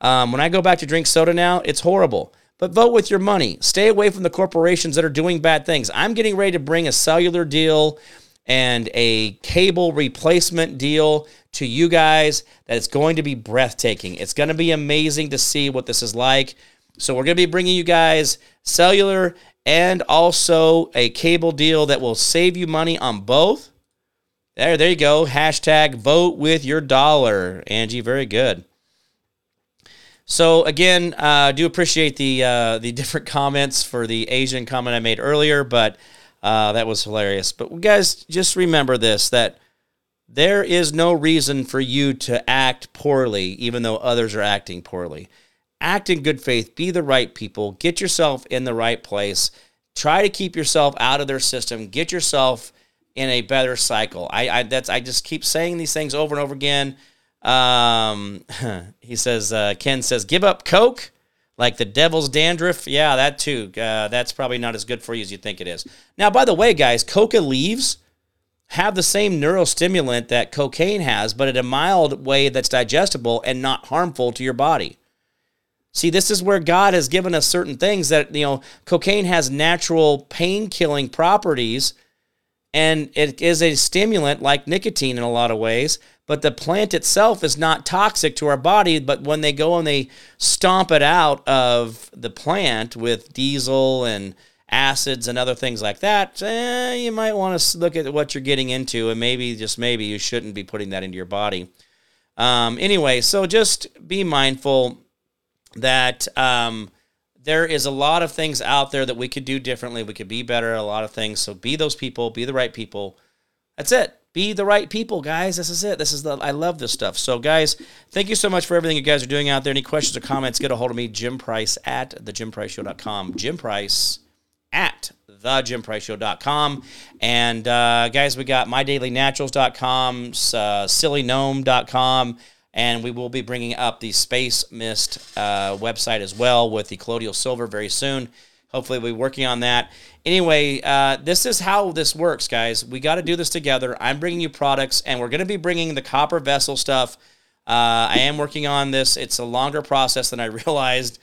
Um, when I go back to drink soda now, it's horrible. But vote with your money. Stay away from the corporations that are doing bad things. I'm getting ready to bring a cellular deal and a cable replacement deal to you guys that it's going to be breathtaking. It's going to be amazing to see what this is like. So, we're going to be bringing you guys cellular and also a cable deal that will save you money on both. There, there you go. Hashtag vote with your dollar. Angie, very good. So again, uh, I do appreciate the uh, the different [laughs] comments for the Asian comment I made earlier, but uh, that was hilarious. But guys, just remember this: that there is no reason for you to act poorly, even though others are acting poorly. Act in good faith. Be the right people. Get yourself in the right place. Try to keep yourself out of their system. Get yourself in a better cycle. I, I that's I just keep saying these things over and over again. Um, [laughs] he says uh, Ken says give up Coke like the devil's dandruff. Yeah, that too. Uh, that's probably not as good for you as you think it is. Now, by the way, guys, coca leaves have the same neurostimulant that cocaine has, but in a mild way that's digestible and not harmful to your body. See, this is where God has given us certain things that, you know, cocaine has natural pain killing properties and it is a stimulant like nicotine in a lot of ways, but the plant itself is not toxic to our body. But when they go and they stomp it out of the plant with diesel and acids and other things like that, eh, you might want to look at what you're getting into, and maybe just maybe you shouldn't be putting that into your body. Um, anyway, so just be mindful that um, there is a lot of things out there that we could do differently. We could be better at a lot of things. So be those people, be the right people. That's it. Be the right people, guys. This is it. This is the I love this stuff. So, guys, thank you so much for everything you guys are doing out there. Any questions or comments, get a hold of me, Jim Price at thejimpriceshow.com. Jim Price at thejimpriceshow.com. And uh, guys, we got mydailynaturals.com, uh, psillygnome.com, and we will be bringing up the Space Mist uh, website as well with the colloidal silver very soon. Hopefully, we'll be working on that. Anyway, uh, this is how this works, guys. We got to do this together. I'm bringing you products, and we're going to be bringing the copper vessel stuff. Uh, I am working on this. It's a longer process than I [laughs] realized.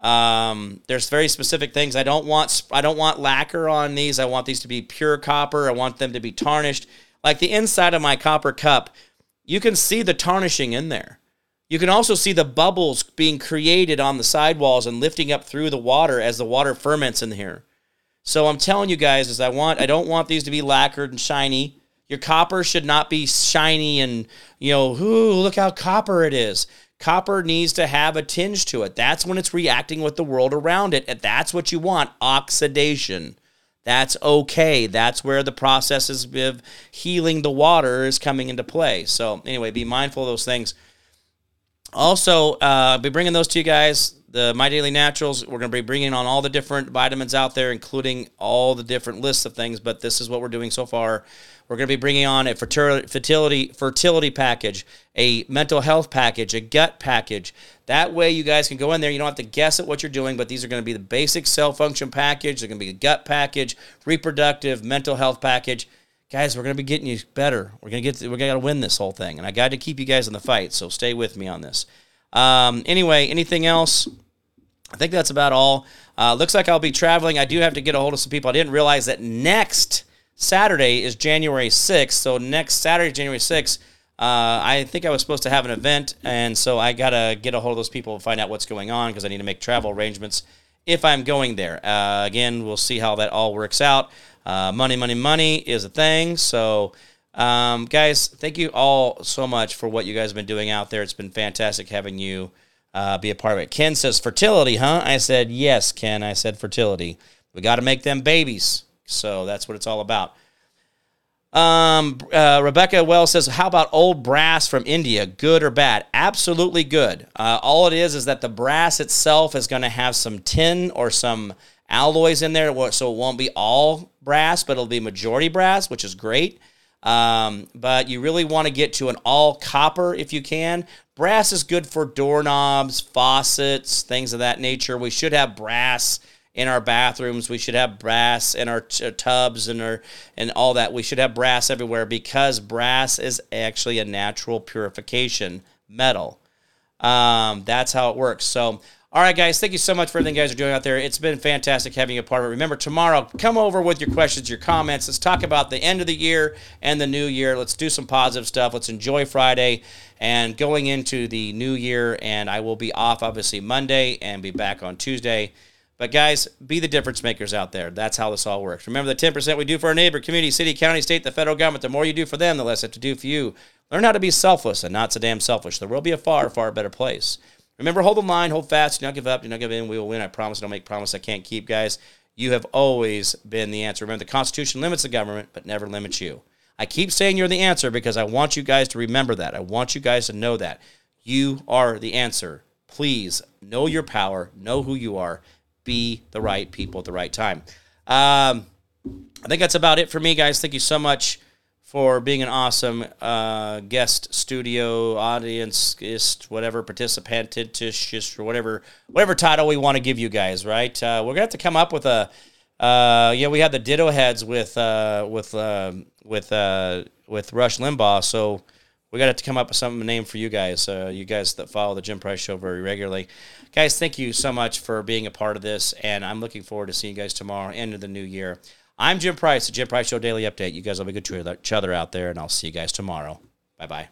Um, there's very specific things. I don't want I don't want lacquer on these. I want these to be pure copper. I want them to be tarnished. Like the inside of my copper cup, you can see the tarnishing in there. You can also see the bubbles being created on the sidewalls and lifting up through the water as the water ferments in here. So I'm telling you guys, is I want I don't want these to be lacquered and shiny. Your copper should not be shiny and you know, ooh, look how copper it is. Copper needs to have a tinge to it. That's when it's reacting with the world around it. And that's what you want oxidation. That's okay. That's where the processes of healing the water is coming into play. So, anyway, be mindful of those things. Also, uh, I'll be bringing those to you guys. The My Daily Naturals, we're going to be bringing on all the different vitamins out there, including all the different lists of things. But this is what we're doing so far. We're going to be bringing on a fertility fertility package, a mental health package, a gut package. That way, you guys can go in there. You don't have to guess at what you're doing, but these are going to be the basic cell function package. They're going to be a gut package, reproductive, mental health package. Guys, we're going to be getting you better. We're going to get. We're going to win this whole thing, and I got to keep you guys in the fight. So stay with me on this. Um, anyway, anything else? I think that's about all. Uh, looks like I'll be traveling. I do have to get a hold of some people. I didn't realize that next Saturday is January 6th. So next Saturday, January 6th, uh, I think I was supposed to have an event, and so I gotta get a hold of those people and find out what's going on because I need to make travel arrangements if I'm going there. Uh, again, we'll see how that all works out. Uh, money, money, money is a thing. So, um, guys, thank you all so much for what you guys have been doing out there. It's been fantastic having you uh, be a part of it. Ken says fertility, huh? I said yes, Ken. I said fertility. We got to make them babies. So that's what it's all about. Um, uh, Rebecca Wells says, "How about old brass from India? Good or bad? Absolutely good. Uh, all it is is that the brass itself is going to have some tin or some alloys in there, so it won't be all brass, but it'll be majority brass, which is great. Um, but you really want to get to an all copper if you can. Brass is good for doorknobs, faucets, things of that nature. We should have brass." in our bathrooms. We should have brass in our t- tubs and our and all that. We should have brass everywhere because brass is actually a natural purification metal. Um, that's how it works. So. All right, guys, thank you so much for everything you guys are doing out there. It's been fantastic having you a part of it. Remember, tomorrow, come over with your questions, your comments. Let's talk about the end of the year and the new year. Let's do some positive stuff. Let's enjoy Friday and going into the new year. And I will be off, obviously, Monday and be back on Tuesday. But guys, be the difference makers out there. That's how this all works. Remember the 10% we do for our neighbor, community, city, county, state, the federal government. The more you do for them, the less they have to do for you. Learn how to be selfless and not so damn selfish. The world will be a far, far better place. Remember, hold the line, hold fast, do not give up, do not give in. We will win. I promise. Don't make promise I can't keep, guys. You have always been the answer. Remember, the Constitution limits the government, but never limits you. I keep saying you're the answer because I want you guys to remember that. I want you guys to know that. You are the answer. Please know your power, know who you are, be the right people at the right time. Um, I think that's about it for me, guys. Thank you so much for being an awesome uh, guest studio audience, just whatever participant, or whatever whatever title we want to give you guys. Right? Uh, we're gonna have to come up with a. Uh, yeah, we had the Ditto Heads with uh, with uh, with uh, with Rush Limbaugh, so we got to come up with some name for you guys. Uh, you guys that follow the Jim Price Show very regularly, guys. Thank you so much for being a part of this, and I'm looking forward to seeing you guys tomorrow, end of the new year. I'm Jim Price, the Jim Price Show Daily Update. You guys will be good to each other out there, and I'll see you guys tomorrow. Bye bye.